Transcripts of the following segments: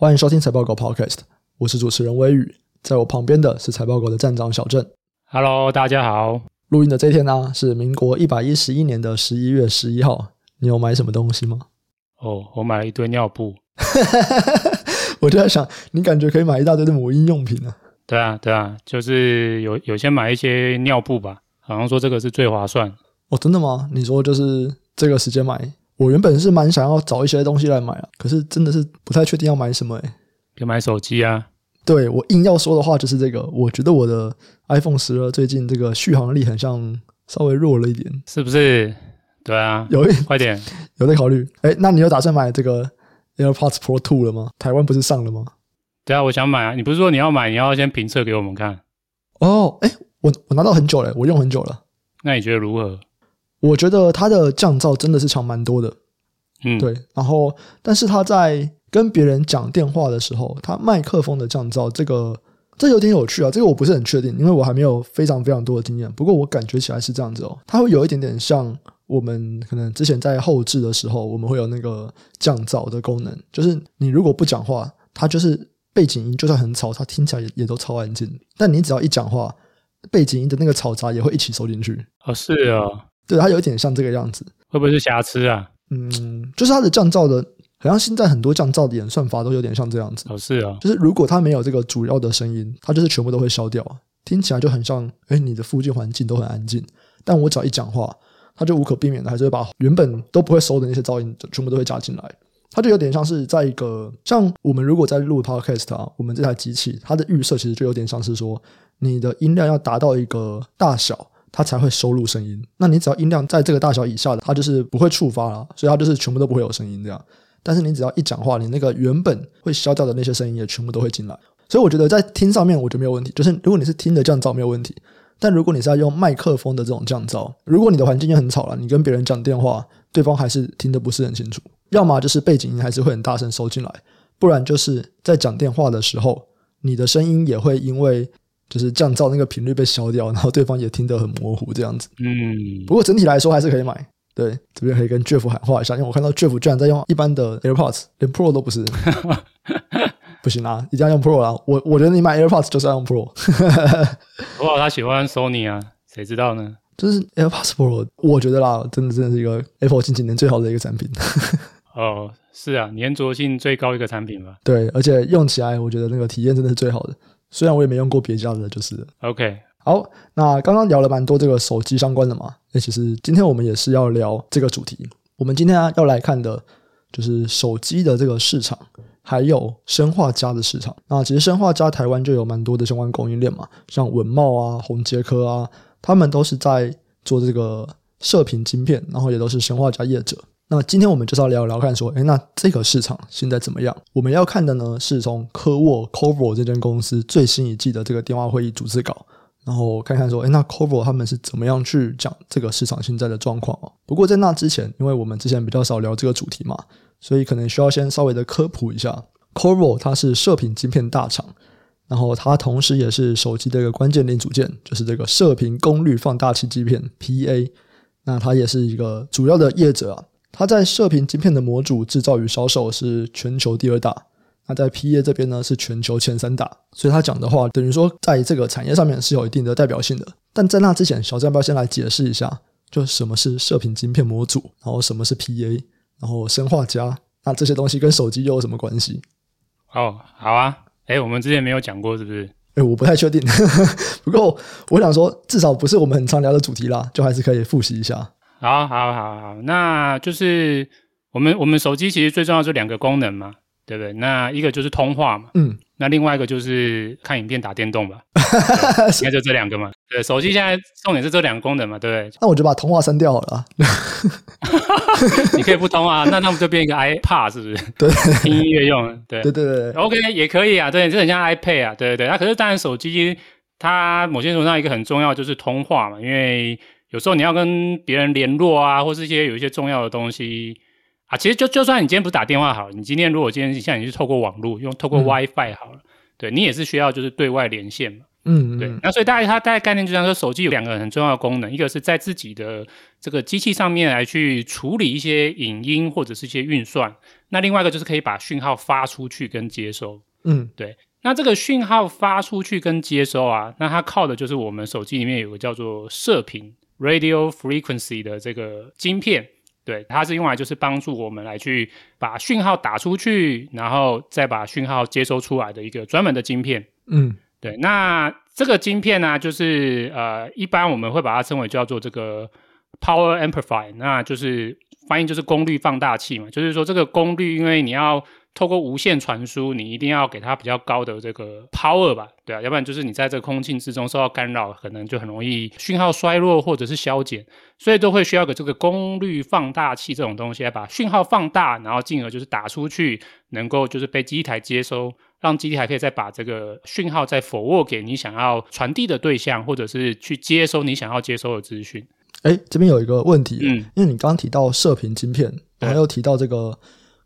欢迎收听财报狗 Podcast，我是主持人微宇，在我旁边的是财报狗的站长小郑。Hello，大家好。录音的这天呢，是民国一百一十一年的十一月十一号。你有买什么东西吗？哦，oh, 我买了一堆尿布。我就在想，你感觉可以买一大堆的母婴用品呢？对啊，对啊，就是有有些买一些尿布吧，好像说这个是最划算。哦，真的吗？你说就是这个时间买？我原本是蛮想要找一些东西来买啊，可是真的是不太确定要买什么诶、欸。别买手机啊！对，我硬要说的话就是这个，我觉得我的 iPhone 十二最近这个续航力很像稍微弱了一点，是不是？对啊，有一快点，有在考虑。诶，那你有打算买这个 AirPods Pro 2了吗？台湾不是上了吗？对啊，我想买啊。你不是说你要买，你要先评测给我们看？哦，诶，我我拿到很久了，我用很久了。那你觉得如何？我觉得它的降噪真的是强蛮多的，嗯，对。然后，但是他在跟别人讲电话的时候，他麦克风的降噪，这个这有点有趣啊。这个我不是很确定，因为我还没有非常非常多的经验。不过我感觉起来是这样子哦，它会有一点点像我们可能之前在后置的时候，我们会有那个降噪的功能，就是你如果不讲话，它就是背景音就算很吵，它听起来也也都超安静。但你只要一讲话，背景音的那个嘈杂也会一起收进去。啊，是啊。对，它有一点像这个样子，会不会是瑕疵啊？嗯，就是它的降噪的，好像现在很多降噪的演算法都有点像这样子。哦，是啊，就是如果它没有这个主要的声音，它就是全部都会消掉，听起来就很像，哎，你的附近环境都很安静。但我只要一讲话，它就无可避免的还是会把原本都不会收的那些噪音全部都会加进来。它就有点像是在一个，像我们如果在录 Podcast 啊，我们这台机器它的预设其实就有点像是说，你的音量要达到一个大小。它才会收录声音。那你只要音量在这个大小以下的，它就是不会触发了，所以它就是全部都不会有声音这样。但是你只要一讲话，你那个原本会消掉的那些声音也全部都会进来。所以我觉得在听上面我觉得没有问题，就是如果你是听的降噪没有问题。但如果你是要用麦克风的这种降噪，如果你的环境也很吵了，你跟别人讲电话，对方还是听得不是很清楚。要么就是背景音还是会很大声收进来，不然就是在讲电话的时候，你的声音也会因为。就是降噪那个频率被消掉，然后对方也听得很模糊这样子。嗯，不过整体来说还是可以买。对，这边可以跟 Jeff 喊话一下，因为我看到 Jeff 居然在用一般的 AirPods，连 Pro 都不是。不行啊，一定要用 Pro 啦！我我觉得你买 AirPods 就是要用 Pro。不过他喜欢 Sony 啊，谁知道呢？就是 AirPods Pro，我觉得啦，真的真的是一个 Apple 近几年最好的一个产品。哦，是啊，粘着性最高一个产品吧？对，而且用起来我觉得那个体验真的是最好的。虽然我也没用过别家的，就是 OK。好，那刚刚聊了蛮多这个手机相关的嘛，那其实今天我们也是要聊这个主题。我们今天要来看的就是手机的这个市场，还有生化家的市场。那其实生化家台湾就有蛮多的相关供应链嘛，像文茂啊、宏杰科啊，他们都是在做这个射频晶片，然后也都是生化家业者。那今天我们就是要聊聊看，说，诶，那这个市场现在怎么样？我们要看的呢，是从科沃 Qorvo 这间公司最新一季的这个电话会议组织稿，然后看看说，诶，那 Qorvo 他们是怎么样去讲这个市场现在的状况哦。不过在那之前，因为我们之前比较少聊这个主题嘛，所以可能需要先稍微的科普一下。Qorvo 它是射频晶片大厂，然后它同时也是手机的一个关键零组件，就是这个射频功率放大器晶片 PA。那它也是一个主要的业者啊。它在射频晶片的模组制造与销售是全球第二大，那在 PA 这边呢是全球前三大，所以他讲的话等于说在这个产业上面是有一定的代表性的。但在那之前，小郑要不要先来解释一下，就什么是射频晶片模组，然后什么是 PA，然后生化镓，那这些东西跟手机又有什么关系？哦，好啊，诶，我们之前没有讲过是不是？诶，我不太确定，不过我想说，至少不是我们很常聊的主题啦，就还是可以复习一下。好，好，好，好，那就是我们我们手机其实最重要是两个功能嘛，对不对？那一个就是通话嘛，嗯，那另外一个就是看影片、打电动吧，应该就这两个嘛。对，手机现在重点是这两个功能嘛，对不对？那我就把通话删掉好了。你可以不通啊，那他们就变一个 iPad 是不是？对，听音乐用，对，对对对，OK 也可以啊，对，这很像 iPad 啊，对对对。那可是当然手机它某些程度上一个很重要就是通话嘛，因为。有时候你要跟别人联络啊，或是一些有一些重要的东西啊，其实就就算你今天不是打电话好了，你今天如果今天像你是透过网络用透过 WiFi 好了，嗯、对你也是需要就是对外连线嘛。嗯，嗯，对。那所以大概它大概概念就像说，手机有两个很重要的功能，一个是在自己的这个机器上面来去处理一些影音或者是一些运算，那另外一个就是可以把讯号发出去跟接收。嗯，对。那这个讯号发出去跟接收啊，那它靠的就是我们手机里面有个叫做射频 （radio frequency） 的这个晶片。对，它是用来就是帮助我们来去把讯号打出去，然后再把讯号接收出来的一个专门的晶片。嗯，对。那这个晶片呢、啊，就是呃，一般我们会把它称为叫做这个 power amplifier，那就是翻译就是功率放大器嘛。就是说这个功率，因为你要透过无线传输，你一定要给它比较高的这个 power 吧，对啊，要不然就是你在这个空气之中受到干扰，可能就很容易讯号衰弱或者是消减，所以都会需要个这个功率放大器这种东西来把讯号放大，然后进而就是打出去，能够就是被机台接收，让机台可以再把这个讯号再 forward 给你想要传递的对象，或者是去接收你想要接收的资讯。哎，这边有一个问题，嗯，因为你刚刚提到射频晶片，然后又提到这个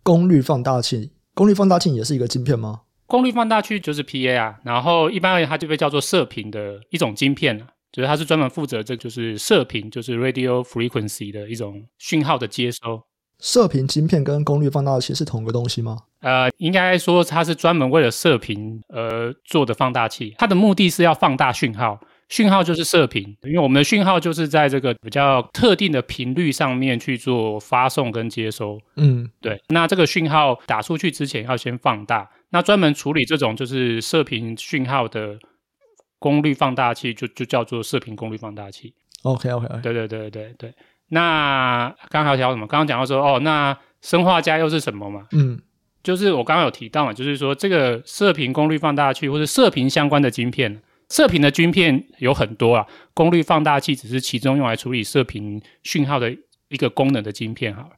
功率放大器。功率放大器也是一个晶片吗？功率放大器就是 PA 啊，然后一般而言它就被叫做射频的一种晶片，就是它是专门负责这就是射频，就是 radio frequency 的一种讯号的接收。射频晶片跟功率放大器是同个东西吗？呃，应该说它是专门为了射频而做的放大器，它的目的是要放大讯号。讯号就是射频，因为我们的讯号就是在这个比较特定的频率上面去做发送跟接收。嗯，对。那这个讯号打出去之前要先放大，那专门处理这种就是射频讯号的功率放大器就就叫做射频功率放大器。OK OK，对对对对对。那刚刚还聊什么？刚刚讲到说哦，那生化家又是什么嘛？嗯，就是我刚刚有提到嘛，就是说这个射频功率放大器或者射频相关的晶片。射频的晶片有很多啊，功率放大器只是其中用来处理射频讯号的一个功能的晶片好了。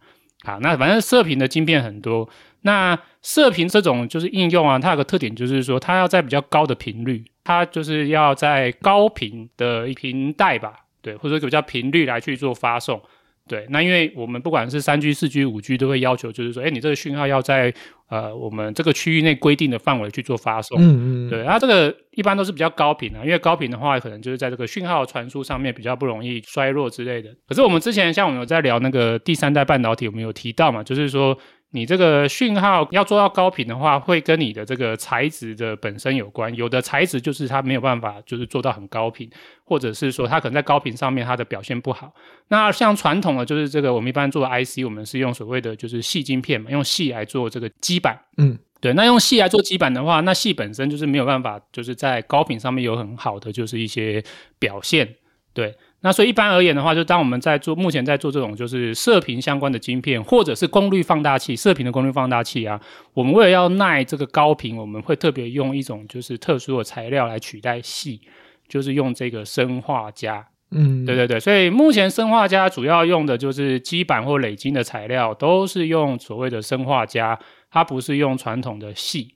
好，那反正射频的晶片很多。那射频这种就是应用啊，它有个特点就是说，它要在比较高的频率，它就是要在高频的一频带吧，对，或者说比较频率来去做发送。对，那因为我们不管是三 G、四 G、五 G 都会要求，就是说，哎，你这个讯号要在呃我们这个区域内规定的范围去做发送。嗯嗯。对，然后这个一般都是比较高频啊，因为高频的话，可能就是在这个讯号传输上面比较不容易衰弱之类的。可是我们之前像我们有在聊那个第三代半导体，我们有提到嘛，就是说。你这个讯号要做到高频的话，会跟你的这个材质的本身有关。有的材质就是它没有办法，就是做到很高频，或者是说它可能在高频上面它的表现不好。那像传统的，就是这个我们一般做的 IC，我们是用所谓的就是细晶片嘛，用细来做这个基板。嗯，对。那用细来做基板的话，那细本身就是没有办法，就是在高频上面有很好的就是一些表现。对。那所以一般而言的话，就当我们在做目前在做这种就是射频相关的晶片，或者是功率放大器，射频的功率放大器啊，我们为了要耐这个高频，我们会特别用一种就是特殊的材料来取代矽，就是用这个生化镓。嗯，对对对，所以目前生化镓主要用的就是基板或磊晶的材料，都是用所谓的生化镓，它不是用传统的矽。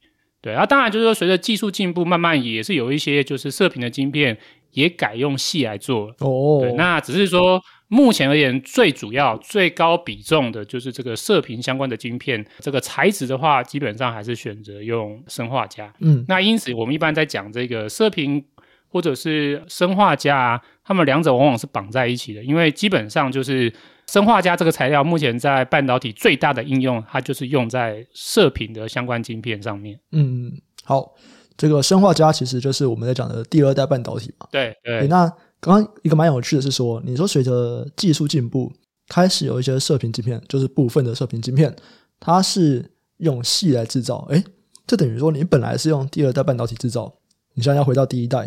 对，啊，当然就是说随着技术进步，慢慢也是有一些就是射频的晶片。也改用细来做哦，对，那只是说目前而言，最主要、最高比重的就是这个射频相关的晶片，这个材质的话，基本上还是选择用生化镓。嗯，那因此我们一般在讲这个射频或者是生化镓啊，它们两者往往是绑在一起的，因为基本上就是生化镓这个材料，目前在半导体最大的应用，它就是用在射频的相关晶片上面。嗯，好。这个生化家其实就是我们在讲的第二代半导体嘛。对对。那刚刚一个蛮有趣的是说，你说随着技术进步，开始有一些射频晶片，就是部分的射频晶片，它是用细来制造。诶，这等于说你本来是用第二代半导体制造，你现在要回到第一代，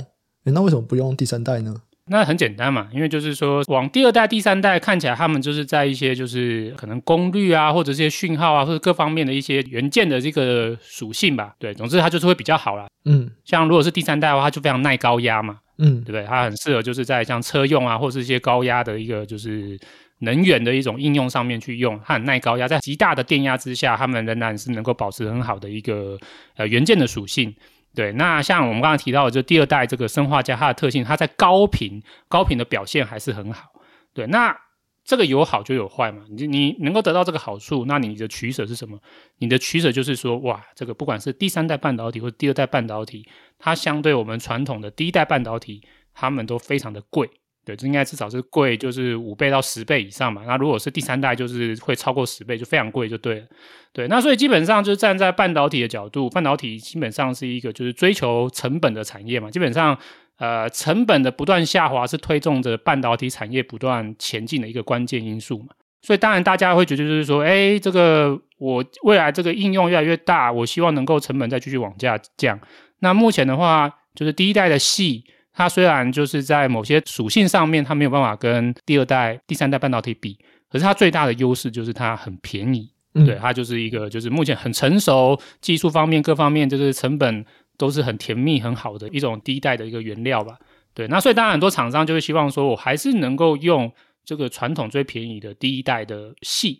诶，那为什么不用第三代呢？那很简单嘛，因为就是说，往第二代、第三代看起来，他们就是在一些就是可能功率啊，或者这些讯号啊，或者各方面的一些元件的这个属性吧。对，总之它就是会比较好啦。嗯，像如果是第三代的话，它就非常耐高压嘛。嗯，对不对？它很适合就是在像车用啊，或是一些高压的一个就是能源的一种应用上面去用，它很耐高压，在极大的电压之下，它们仍然是能够保持很好的一个呃元件的属性。对，那像我们刚才提到的，就第二代这个生化镓，它的特性，它在高频高频的表现还是很好。对，那这个有好就有坏嘛，你你能够得到这个好处，那你的取舍是什么？你的取舍就是说，哇，这个不管是第三代半导体或第二代半导体，它相对我们传统的第一代半导体，它们都非常的贵。对，这应该至少是贵，就是五倍到十倍以上嘛。那如果是第三代，就是会超过十倍，就非常贵，就对了。对，那所以基本上就是站在半导体的角度，半导体基本上是一个就是追求成本的产业嘛。基本上，呃，成本的不断下滑是推动着半导体产业不断前进的一个关键因素嘛。所以当然大家会觉得就是说，哎，这个我未来这个应用越来越大，我希望能够成本再继续往下降。那目前的话，就是第一代的系。它虽然就是在某些属性上面，它没有办法跟第二代、第三代半导体比，可是它最大的优势就是它很便宜。嗯、对，它就是一个就是目前很成熟，技术方面各方面就是成本都是很甜蜜、很好的一种第一代的一个原料吧。对，那所以当然很多厂商就会希望说，我还是能够用这个传统最便宜的第一代的矽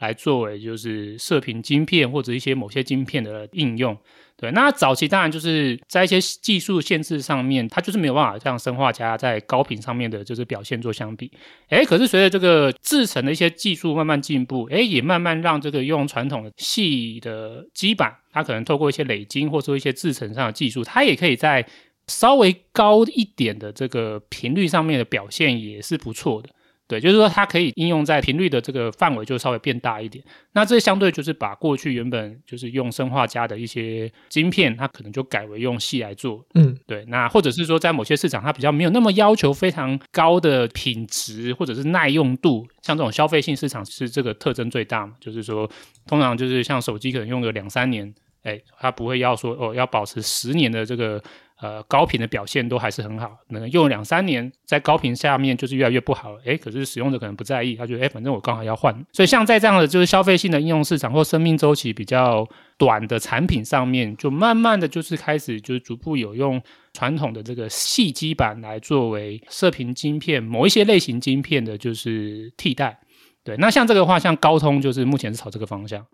来作为就是射频晶片或者一些某些晶片的应用。对，那早期当然就是在一些技术限制上面，它就是没有办法像砷化镓在高频上面的就是表现做相比。诶，可是随着这个制程的一些技术慢慢进步，诶，也慢慢让这个用传统的细的基板，它可能透过一些累晶或者说一些制程上的技术，它也可以在稍微高一点的这个频率上面的表现也是不错的。对，就是说它可以应用在频率的这个范围就稍微变大一点。那这相对就是把过去原本就是用生化镓的一些晶片，它可能就改为用矽来做。嗯，对。那或者是说在某些市场，它比较没有那么要求非常高的品质或者是耐用度，像这种消费性市场是这个特征最大嘛。就是说，通常就是像手机可能用个两三年，哎，它不会要说哦要保持十年的这个。呃，高频的表现都还是很好，可能用两三年，在高频下面就是越来越不好了。诶，可是使用者可能不在意，他觉得诶，反正我刚好要换。所以像在这样的就是消费性的应用市场或生命周期比较短的产品上面，就慢慢的就是开始就是逐步有用传统的这个细基板来作为射频晶片某一些类型晶片的就是替代。对，那像这个话，像高通就是目前是朝这个方向。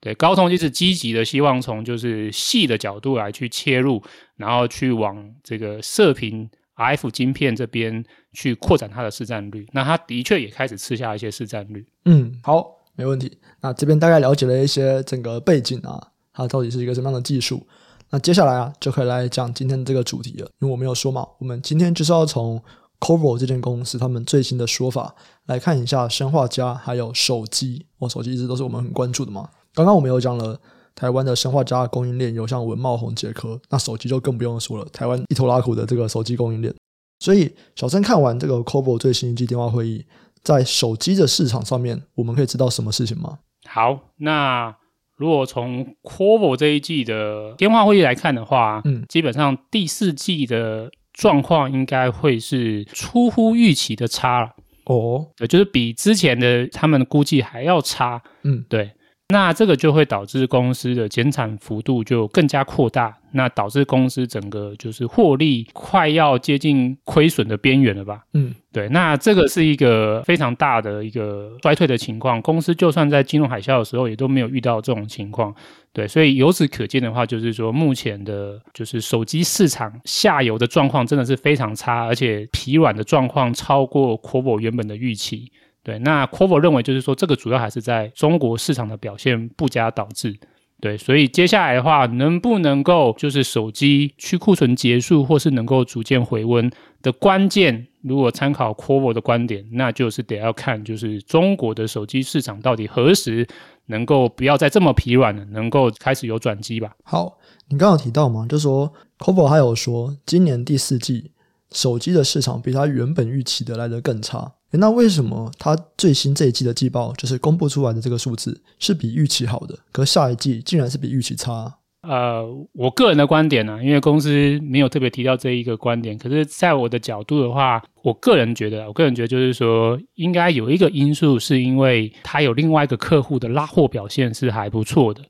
对，高通就是积极的希望从就是细的角度来去切入，然后去往这个射频 RF 晶片这边去扩展它的市占率。那它的确也开始吃下一些市占率。嗯，好，没问题。那这边大概了解了一些整个背景啊，它到底是一个什么样的技术。那接下来啊，就可以来讲今天这个主题了。因为我没有说嘛，我们今天就是要从 Qorvo 这间公司他们最新的说法来看一下生化家还有手机。哦，手机一直都是我们很关注的嘛。刚刚我们有讲了台湾的生化镓供应链有像文茂、宏杰科，那手机就更不用说了，台湾一拖拉苦的这个手机供应链。所以小陈看完这个 c o b o 最新一季电话会议，在手机的市场上面，我们可以知道什么事情吗？好，那如果从 Qorvo 这一季的电话会议来看的话，嗯，基本上第四季的状况应该会是出乎预期的差了。哦，对，就是比之前的他们估计还要差。嗯，对。那这个就会导致公司的减产幅度就更加扩大，那导致公司整个就是获利快要接近亏损的边缘了吧？嗯，对。那这个是一个非常大的一个衰退的情况，公司就算在金融海啸的时候也都没有遇到这种情况。对，所以由此可见的话，就是说目前的就是手机市场下游的状况真的是非常差，而且疲软的状况超过 c o b o 原本的预期。对，那 c o v o 认为就是说，这个主要还是在中国市场的表现不佳导致。对，所以接下来的话，能不能够就是手机去库存结束，或是能够逐渐回温的关键，如果参考 c o v o 的观点，那就是得要看就是中国的手机市场到底何时能够不要再这么疲软了，能够开始有转机吧。好，你刚刚有提到嘛，就说 c o v o 还有说，今年第四季手机的市场比他原本预期的来得更差。那为什么它最新这一季的季报就是公布出来的这个数字是比预期好的，可下一季竟然是比预期差？呃，我个人的观点呢、啊，因为公司没有特别提到这一个观点，可是在我的角度的话，我个人觉得，我个人觉得就是说，应该有一个因素是因为它有另外一个客户的拉货表现是还不错的，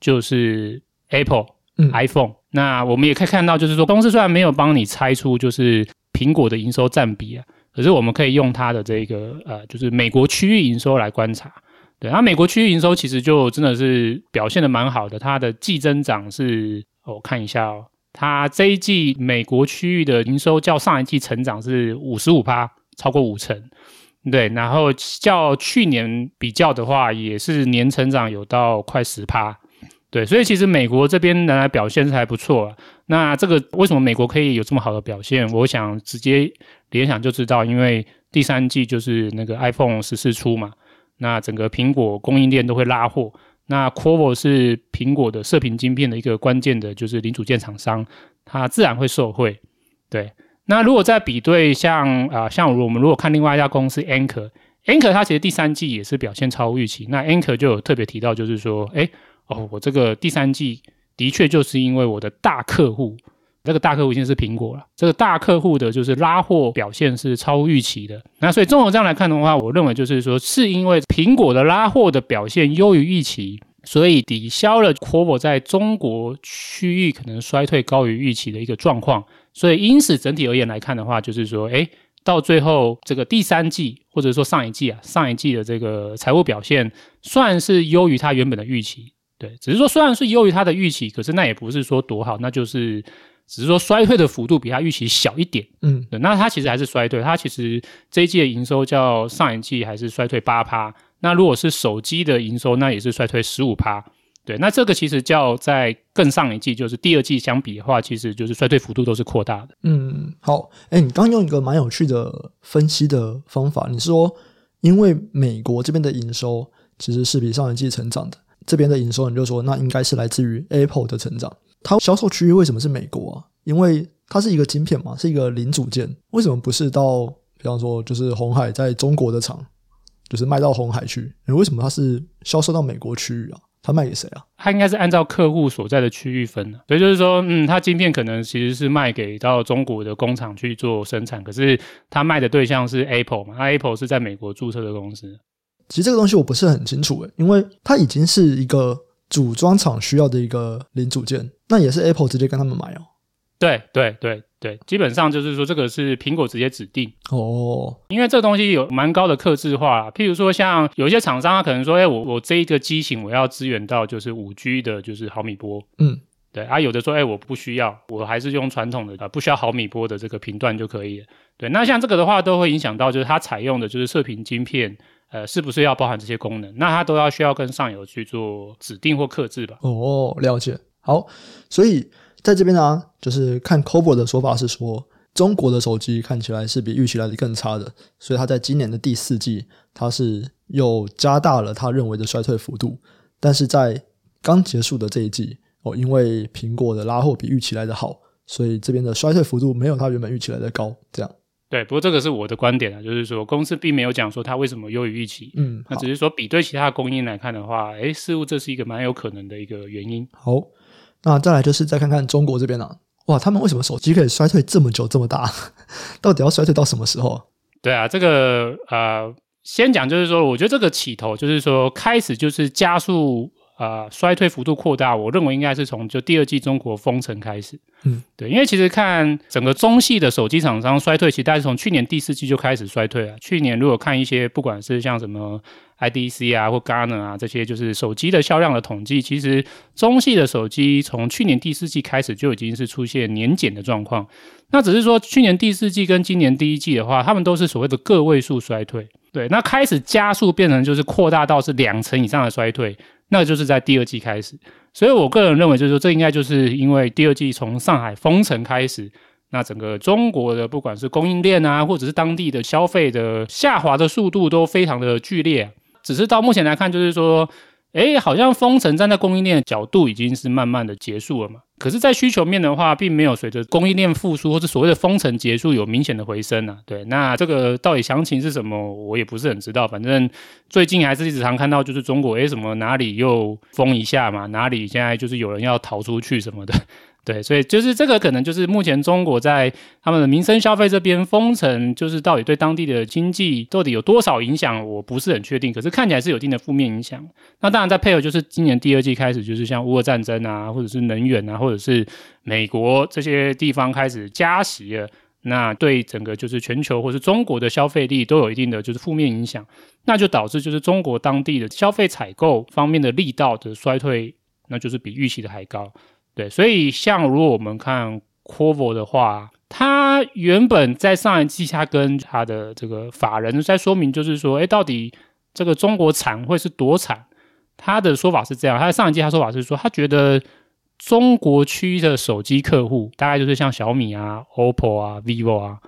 就是 Apple、嗯、iPhone。那我们也可以看到，就是说公司虽然没有帮你猜出就是苹果的营收占比啊。可是我们可以用它的这个呃，就是美国区域营收来观察，对，那美国区域营收其实就真的是表现得蛮好的，它的季增长是，我看一下哦，它这一季美国区域的营收较上一季成长是五十五趴，超过五成。对，然后较去年比较的话，也是年成长有到快十趴。对，所以其实美国这边呢表现是还不错。那这个为什么美国可以有这么好的表现？我想直接联想就知道，因为第三季就是那个 iPhone 十四出嘛，那整个苹果供应链都会拉货。那 Qorvo 是苹果的射频晶片的一个关键的，就是零组件厂商，它自然会受惠。对。那如果再比对像啊、呃，像我们如果看另外一家公司 Anker，Anker 它其实第三季也是表现超预期。那 Anker 就有特别提到，就是说，哎，哦，我这个第三季的确就是因为我的大客户，这个大客户已经是苹果了，这个大客户的就是拉货表现是超预期的。那所以综合这样来看的话，我认为就是说，是因为苹果的拉货的表现优于预期，所以抵消了 Qorvo 在中国区域可能衰退高于预期的一个状况。所以，因此整体而言来看的话，就是说，诶，到最后这个第三季，或者说上一季啊，上一季的这个财务表现算是优于它原本的预期，对，只是说虽然是优于它的预期，可是那也不是说多好，那就是只是说衰退的幅度比它预期小一点，嗯，对，那它其实还是衰退，它其实这一季的营收较上一季还是衰退八趴，那如果是手机的营收，那也是衰退十五趴。对，那这个其实较在更上一季，就是第二季相比的话，其实就是衰退幅度都是扩大的。嗯，好，哎，你刚刚用一个蛮有趣的分析的方法，你说因为美国这边的营收其实是比上一季成长的，这边的营收你就说那应该是来自于 Apple 的成长。它销售区域为什么是美国啊？因为它是一个晶片嘛，是一个零组件，为什么不是到比方说就是红海在中国的厂，就是卖到红海去？为什么它是销售到美国区域啊？他卖给谁啊？他应该是按照客户所在的区域分的，所以就是说，嗯，他晶片可能其实是卖给到中国的工厂去做生产，可是他卖的对象是 Apple 嘛，那 Apple 是在美国注册的公司。其实这个东西我不是很清楚诶，因为它已经是一个组装厂需要的一个零组件，那也是 Apple 直接跟他们买哦。对对对对，基本上就是说，这个是苹果直接指定哦，因为这个东西有蛮高的克制化，譬如说像有一些厂商，他可能说，哎，我我这一个机型我要支援到就是五 G 的，就是毫米波，嗯，对啊，有的说，哎，我不需要，我还是用传统的，啊，不需要毫米波的这个频段就可以了。对，那像这个的话，都会影响到就是它采用的就是射频晶片，呃，是不是要包含这些功能？那它都要需要跟上游去做指定或克制吧？哦，了解。好，所以。在这边呢、就是看 Qorvo 的说法是说，中国的手机看起来是比预期来的更差的，所以它在今年的第四季，它是又加大了他认为的衰退幅度。但是在刚结束的这一季，哦，因为苹果的拉货比预期来的好，所以这边的衰退幅度没有它原本预期来的高。这样，对，不过这个是我的观点啊，就是说公司并没有讲说它为什么优于预期，嗯，那只是说比对其他的供应来看的话，哎，似乎这是一个蛮有可能的一个原因。好。那再来就是再看看中国这边啊，哇，他们为什么手机可以衰退这么久这么大？到底要衰退到什么时候？对啊，这个呃，先讲就是说，我觉得这个起头就是说开始就是加速。啊、呃，衰退幅度扩大，我认为应该是从就第二季中国封城开始。嗯，对，因为其实看整个中系的手机厂商衰退，其实大概是从去年第四季就开始衰退了。去年如果看一些不管是像什么 IDC 啊或 Gartner 啊这些，就是手机的销量的统计，其实中系的手机从去年第四季开始就已经是出现年减的状况。那只是说去年第四季跟今年第一季的话，他们都是所谓的个位数衰退。对，那开始加速变成就是扩大到是两成以上的衰退。那就是在第二季开始，所以我个人认为，就是说，这应该就是因为第二季从上海封城开始，那整个中国的不管是供应链啊，或者是当地的消费的下滑的速度都非常的剧烈。只是到目前来看，就是说。哎，好像封城站在供应链的角度已经是慢慢的结束了嘛。可是，在需求面的话，并没有随着供应链复苏或者所谓的封城结束有明显的回升啊。对，那这个到底详情是什么，我也不是很知道。反正最近还是一直常看到，就是中国哎什么哪里又封一下嘛，哪里现在就是有人要逃出去什么的。对，所以就是这个可能就是目前中国在他们的民生消费这边封城，就是到底对当地的经济到底有多少影响，我不是很确定。可是看起来是有一定的负面影响。那当然再配合就是今年第二季开始，就是像乌俄战争啊，或者是能源啊，或者是美国这些地方开始加息了，那对整个就是全球或是中国的消费力都有一定的就是负面影响，那就导致就是中国当地的消费采购方面的力道的衰退，那就是比预期的还高。对，所以像如果我们看 Qorvo 的话，他原本在上一季，他跟他的这个法人在说明，就是说，哎，到底这个中国产会是多惨？他的说法是这样，他在上一季他说法是说，他觉得中国区的手机客户大概就是像小米啊、OPPO 啊、vivo 啊，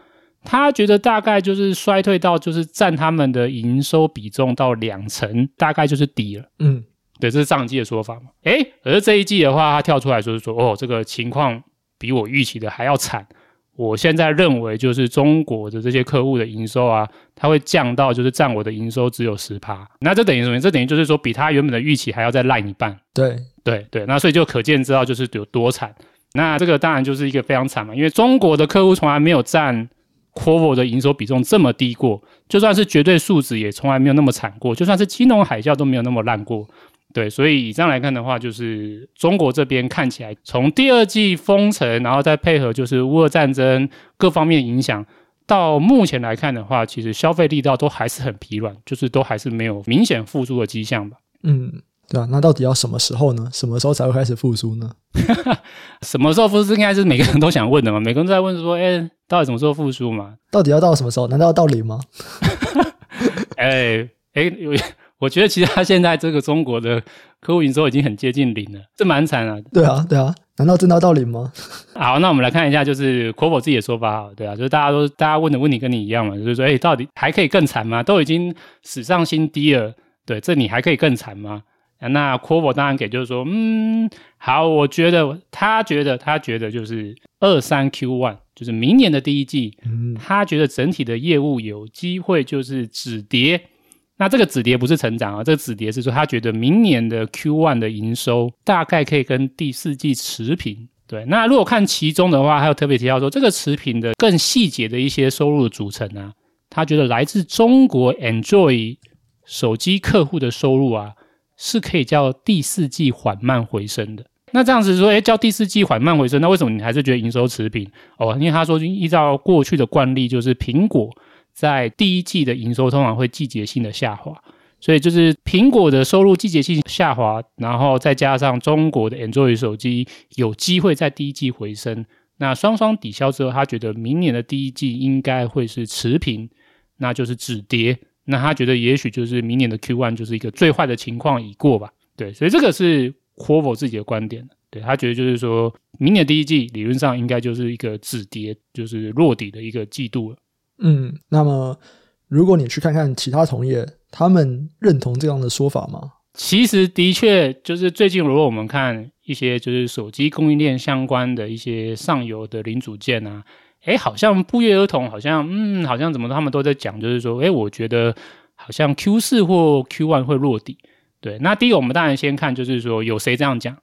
他觉得大概就是衰退到就是占他们的营收比重到两成，大概就是底了。嗯，对，这是上一季的说法嘛。哎，而这一季的话，他跳出来说是说，哦，这个情况比我预期的还要惨。我现在认为，就是中国的这些客户的营收啊，它会降到就是占我的营收只有十趴。那这等于什么？这等于就是说，比他原本的预期还要再烂一半。对对对，那所以就可见知道就是有多惨。那这个当然就是一个非常惨嘛，因为中国的客户从来没有占 Qorvo 的营收比重这么低过，就算是绝对数值也从来没有那么惨过，就算是金融海啸都没有那么烂过。对，所以以这样来看的话，就是中国这边看起来，从第二季封城，然后再配合就是乌俄战争各方面影响，到目前来看的话，其实消费力道都还是很疲软，就是都还是没有明显复苏的迹象吧。嗯，对啊，那到底要什么时候呢？什么时候才会开始复苏呢？什么时候复苏？应该是每个人都想问的嘛。每个人都在问说，哎，到底什么时候复苏嘛？到底要到什么时候？难道要到零吗？哎哎有。我觉得其实他现在这个中国的客户营收已经很接近零了，这蛮惨啊。对啊，对啊，难道真的要到零吗？好，那我们来看一下，就是 Qorvo 自己的说法，对啊，就是大家都大家问的问题跟你一样嘛，就是说，哎，到底还可以更惨吗？都已经史上新低了，对，这你还可以更惨吗？那 Qorvo 当然给就是说，嗯，好，我觉得他觉得他觉得就是二三 Q one，就是明年的第一季，嗯，他觉得整体的业务有机会就是止跌。那这个止跌不是成长啊，这个止跌是说他觉得明年的 Q1 的营收大概可以跟第四季持平。对，那如果看其中的话，还有特别提到说这个持平的更细节的一些收入的组成啊，他觉得来自中国 Android 手机客户的收入啊，是可以叫第四季缓慢回升的。那这样子说，诶，叫第四季缓慢回升，那为什么你还是觉得营收持平？哦，因为他说依照过去的惯例，就是苹果。在第一季的营收通常会季节性的下滑，所以就是苹果的收入季节性下滑，然后再加上中国的 Android 手机有机会在第一季回升，那双双抵消之后，他觉得明年的第一季应该会是持平，那就是止跌。那他觉得也许就是明年的 Q1 就是一个最坏的情况已过吧。对，所以这个是 Qorvo 自己的观点。对，他觉得就是说明年第一季理论上应该就是一个止跌，就是落底的一个季度了。嗯，那么如果你去看看其他同业，他们认同这样的说法吗？其实的确，就是最近如果我们看一些就是手机供应链相关的一些上游的零组件啊，诶，好像不约而同，好像嗯，好像怎么他们都在讲，就是说，诶，我觉得好像 Q 四或 Q one 会落地。对，那第一个我们当然先看，就是说有谁这样讲。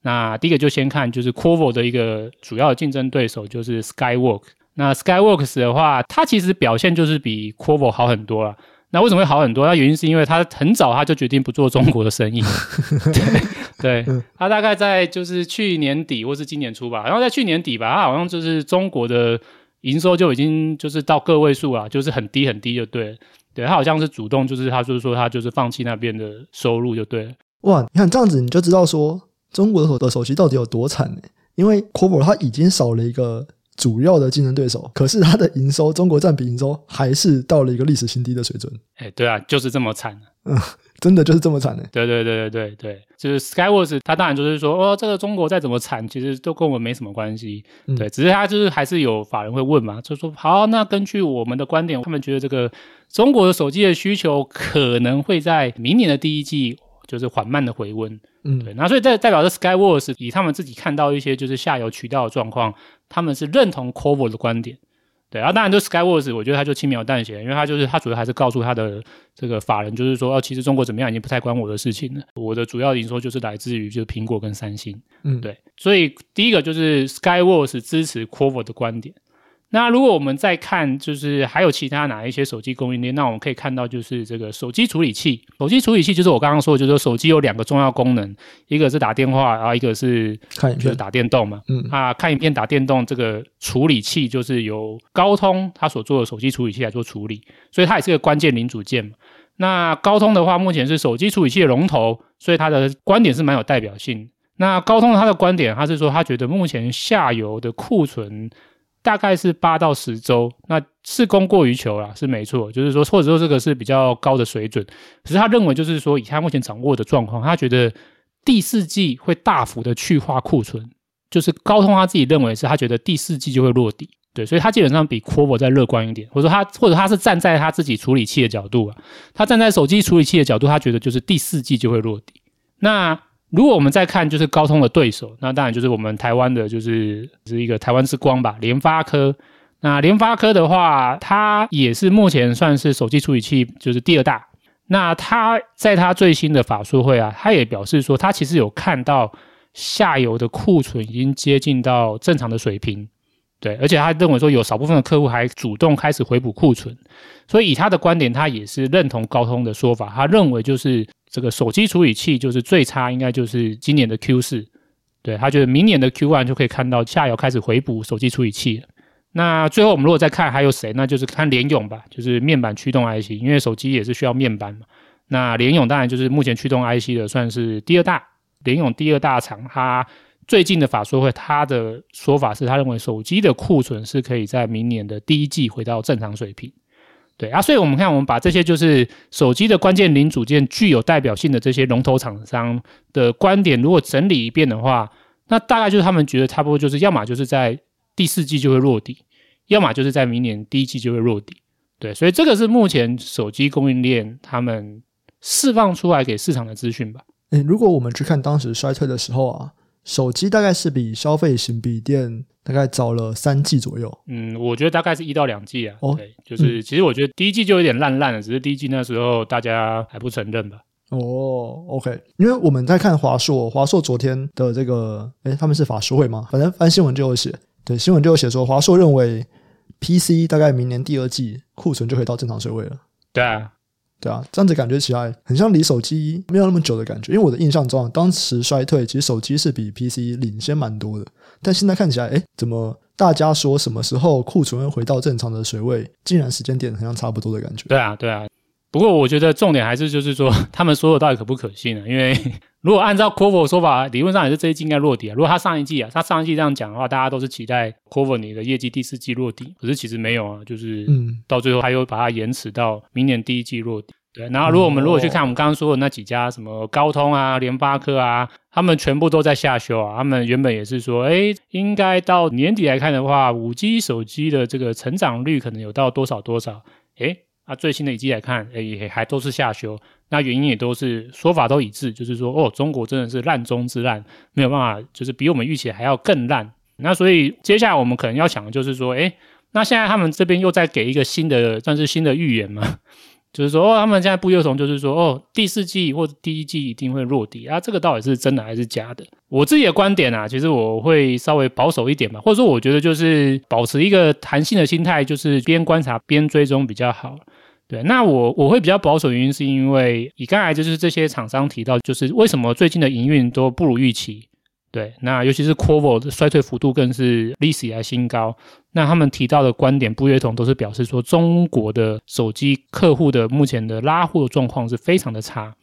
那第一个就先看就是 Qorvo 的一个主要竞争对手，就是 Skywork。那 Skyworks 的话，它其实表现就是比 Qorvo 好很多了。那为什么会好很多？那原因是因为它很早它就决定不做中国的生意。对，对，它大概在就是去年底或是今年初吧，然后在去年底吧，它好像就是中国的营收就已经就是到个位数了，就是很低很低就对了。对，它好像是主动就是他就是说他就是放弃那边的收入就对了。哇，你看这样子你就知道说中国的手的手机到底有多惨呢？因为 Qorvo 它已经少了一个。主要的竞争对手，可是它的营收，中国占比营收还是到了一个历史新低的水准。哎，对啊，就是这么惨。嗯，真的就是这么惨的。对对对对对对，就是 Skyworks，它当然就是说，哦，这个中国再怎么惨，其实都跟我们没什么关系。嗯、对，只是它就是还是有法人会问嘛，就说好，那根据我们的观点，他们觉得这个中国的手机的需求可能会在明年的第一季就是缓慢的回温。嗯，对，那所以代代表着 Skyworks 以他们自己看到一些就是下游渠道的状况。他们是认同 Corvo 的观点，对，然后当然就 Skyworks，我觉得他就轻描淡写，因为他就是他主要还是告诉他的这个法人，就是说，哦，其实中国怎么样已经不太关我的事情了，我的主要营收就是来自于就是苹果跟三星，嗯，对，所以第一个就是 Skyworks 支持 Corvo 的观点。那如果我们再看，就是还有其他哪一些手机供应链，那我们可以看到，就是这个手机处理器。手机处理器就是我刚刚说的，就是说手机有两个重要功能，一个是打电话，然后一个是看就是打电动嘛。嗯啊，看影片、打电动这个处理器就是由高通它所做的手机处理器来做处理，所以它也是个关键零组件嘛。那高通的话，目前是手机处理器的龙头，所以它的观点是蛮有代表性。那高通它的观点，它是说它觉得目前下游的库存。大概是八到十周，那是供过于求啦，是没错。就是说，或者说这个是比较高的水准。可是他认为，就是说以他目前掌握的状况，他觉得第四季会大幅的去化库存。就是高通他自己认为是他觉得第四季就会落底，对，所以他基本上比 Qorvo 再乐观一点，或者说他或者他是站在他自己处理器的角度啊，他站在手机处理器的角度，他觉得就是第四季就会落底。那如果我们再看就是高通的对手，那当然就是我们台湾的，就是是一个台湾之光吧，联发科。那联发科的话，它也是目前算是手机处理器就是第二大。那它在它最新的法术会啊，它也表示说，它其实有看到。下游的库存已经接近到正常的水平，对，而且他认为说有少部分的客户还主动开始回补库存，所以以他的观点，他也是认同高通的说法，他认为就是这个手机处理器就是最差，应该就是今年的 Q 四，对，他觉得明年的 Q one 就可以看到下游开始回补手机处理器了。那最后我们如果再看还有谁，那就是看联咏吧，就是面板驱动 IC，因为手机也是需要面板嘛。那联咏当然就是目前驱动 IC 的算是第二大。联咏第二大厂，他最近的法说会，他的说法是他认为手机的库存是可以在明年的第一季回到正常水平。对啊，所以我们看，我们把这些就是手机的关键零组件具有代表性的这些龙头厂商的观点，如果整理一遍的话，那大概就是他们觉得差不多就是要么就是在第四季就会落底，要么就是在明年第一季就会落底。对，所以这个是目前手机供应链他们释放出来给市场的资讯吧。嗯，如果我们去看当时衰退的时候啊，手机大概是比消费型笔电大概早了三季左右。嗯，我觉得大概是一到两季啊。哦，对，就是、嗯、其实我觉得第一季就有点烂烂了，只是第一季那时候大家还不承认吧。哦，OK，因为我们在看华硕，华硕昨天的这个，诶，他们是法说会吗？反正翻新闻就有写，对，新闻就有写说华硕认为 PC 大概明年第二季库存就可以到正常水位了。对啊。对啊，这样子感觉起来很像离手机没有那么久的感觉。因为我的印象中啊，当时衰退其实手机是比 PC 领先蛮多的，但现在看起来，哎，怎么大家说什么时候库存会回到正常的水位，竟然时间点好像差不多的感觉。对啊，对啊。不过我觉得重点还是就是说，他们说的到底可不可信呢？因为如果按照 Qorvo 的说法，理论上也是这一季应该落底啊。如果他上一季啊，他上一季这样讲的话，大家都是期待 Qorvo 你的业绩第四季落底，可是其实没有啊，就是嗯，到最后他又把它延迟到明年第一季落底。对，然后如果我们如果去看我们刚刚说的那几家，什么高通啊、联发科啊，他们全部都在下修啊。他们原本也是说，哎，应该到年底来看的话，五 G 手机的这个成长率可能有到多少多少。哎，那，最新的一季来看，哎，也还都是下修。那原因也都是说法都一致，就是说，哦，中国真的是烂中之烂，没有办法，就是比我们预期还要更烂。那所以接下来我们可能要想的就是说，哎，那现在他们这边又在给一个新的，算是新的预言嘛？就是说，哦，他们现在不约同，就是说，哦，第四季或者第一季一定会落地啊。这个到底是真的还是假的？我自己的观点啊，其实我会稍微保守一点吧，或者说，我觉得就是保持一个弹性的心态，就是边观察边追踪比较好。对，那我我会比较保守，原因是因为你刚才就是这些厂商提到，就是为什么最近的营运都不如预期。对，那尤其是 Qorvo 的衰退幅度更是历史以来新高。那他们提到的观点不约同都是表示说，中国的手机客户的目前的拉货状况是非常的差。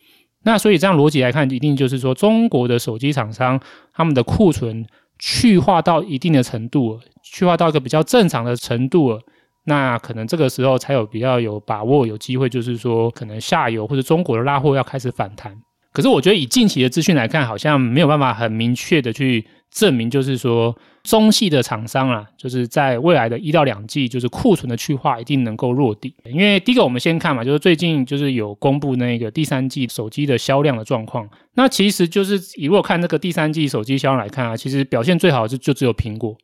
那所以这样逻辑来看，一定就是说，中国的手机厂商他们的库存去化到一定的程度，去化到一个比较正常的程度，那可能这个时候才有比较有把握，有机会就是说，可能下游或者中国的拉货要开始反弹。可是我觉得以近期的资讯来看，好像没有办法很明确的去证明，就是说中系的厂商啊，就是在未来的一到两季，就是库存的去化一定能够落地。因为第一个我们先看嘛，就是最近就是有公布那个第三季手机的销量的状况。那其实就是以如果看这个第三季手机销量来看啊，其实表现最好的就就只有苹果。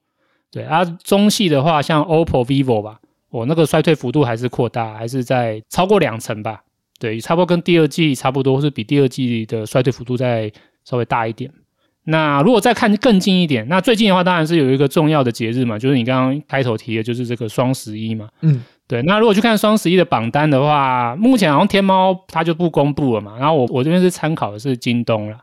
对啊，中系的话像 OPPO、VIVO 吧，我那个衰退幅度还是扩大，还是在超过两成吧。对，差不多跟第二季差不多，或是比第二季的衰退幅度再稍微大一点。那如果再看更近一点，那最近的话，当然是有一个重要的节日嘛，就是你刚刚开头提的，就是这个双十一嘛。嗯，对。那如果去看双十一的榜单的话，目前好像天猫它就不公布了嘛。然后我我这边是参考的是京东了。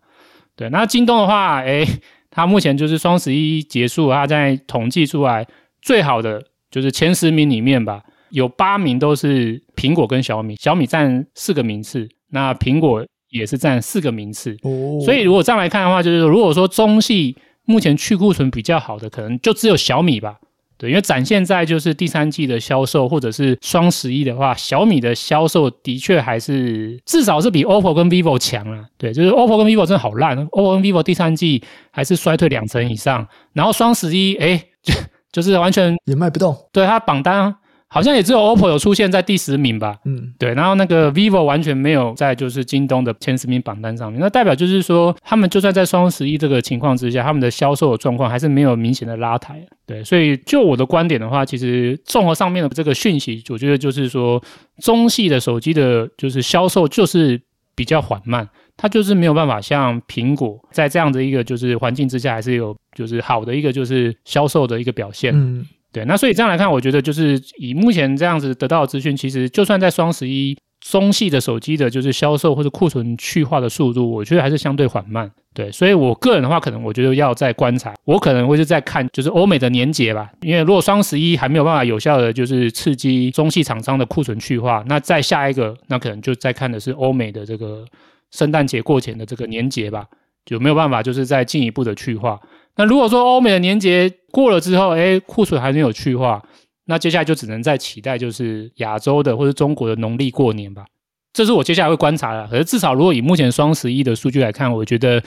对，那京东的话，哎，它目前就是双十一结束，它在统计出来最好的就是前十名里面吧。有八名都是苹果跟小米，小米占四个名次，那苹果也是占四个名次。哦，所以如果这样来看的话，就是如果说中系目前去库存比较好的，可能就只有小米吧。对，因为展现在就是第三季的销售，或者是双十一的话，小米的销售的确还是至少是比 OPPO 跟 VIVO 强啊。对，就是 OPPO 跟 VIVO 真的好烂，OPPO 跟 VIVO 第三季还是衰退两成以上，然后双十一，哎，就就是完全也卖不动。对，它榜单。好像也只有 OPPO 有出现在第十名吧，嗯，对，然后那个 VIVO 完全没有在就是京东的前十名榜单上面，那代表就是说，他们就算在双十一这个情况之下，他们的销售的状况还是没有明显的拉抬，对，所以就我的观点的话，其实综合上面的这个讯息，我觉得就是说，中系的手机的就是销售就是比较缓慢，它就是没有办法像苹果在这样的一个就是环境之下，还是有就是好的一个就是销售的一个表现，嗯。对，那所以这样来看，我觉得就是以目前这样子得到的资讯，其实就算在双十一，中系的手机的就是销售或者库存去化的速度，我觉得还是相对缓慢。对，所以我个人的话，可能我觉得要再观察，我可能会是在看就是欧美的年节吧，因为如果双十一还没有办法有效的就是刺激中系厂商的库存去化，那再下一个，那可能就再看的是欧美的这个圣诞节过前的这个年节吧，就没有办法就是再进一步的去化。那如果说欧美的年节过了之后，诶，库存还没有去化，那接下来就只能再期待就是亚洲的或者中国的农历过年吧。这是我接下来会观察的。可是至少如果以目前双十一的数据来看，我觉得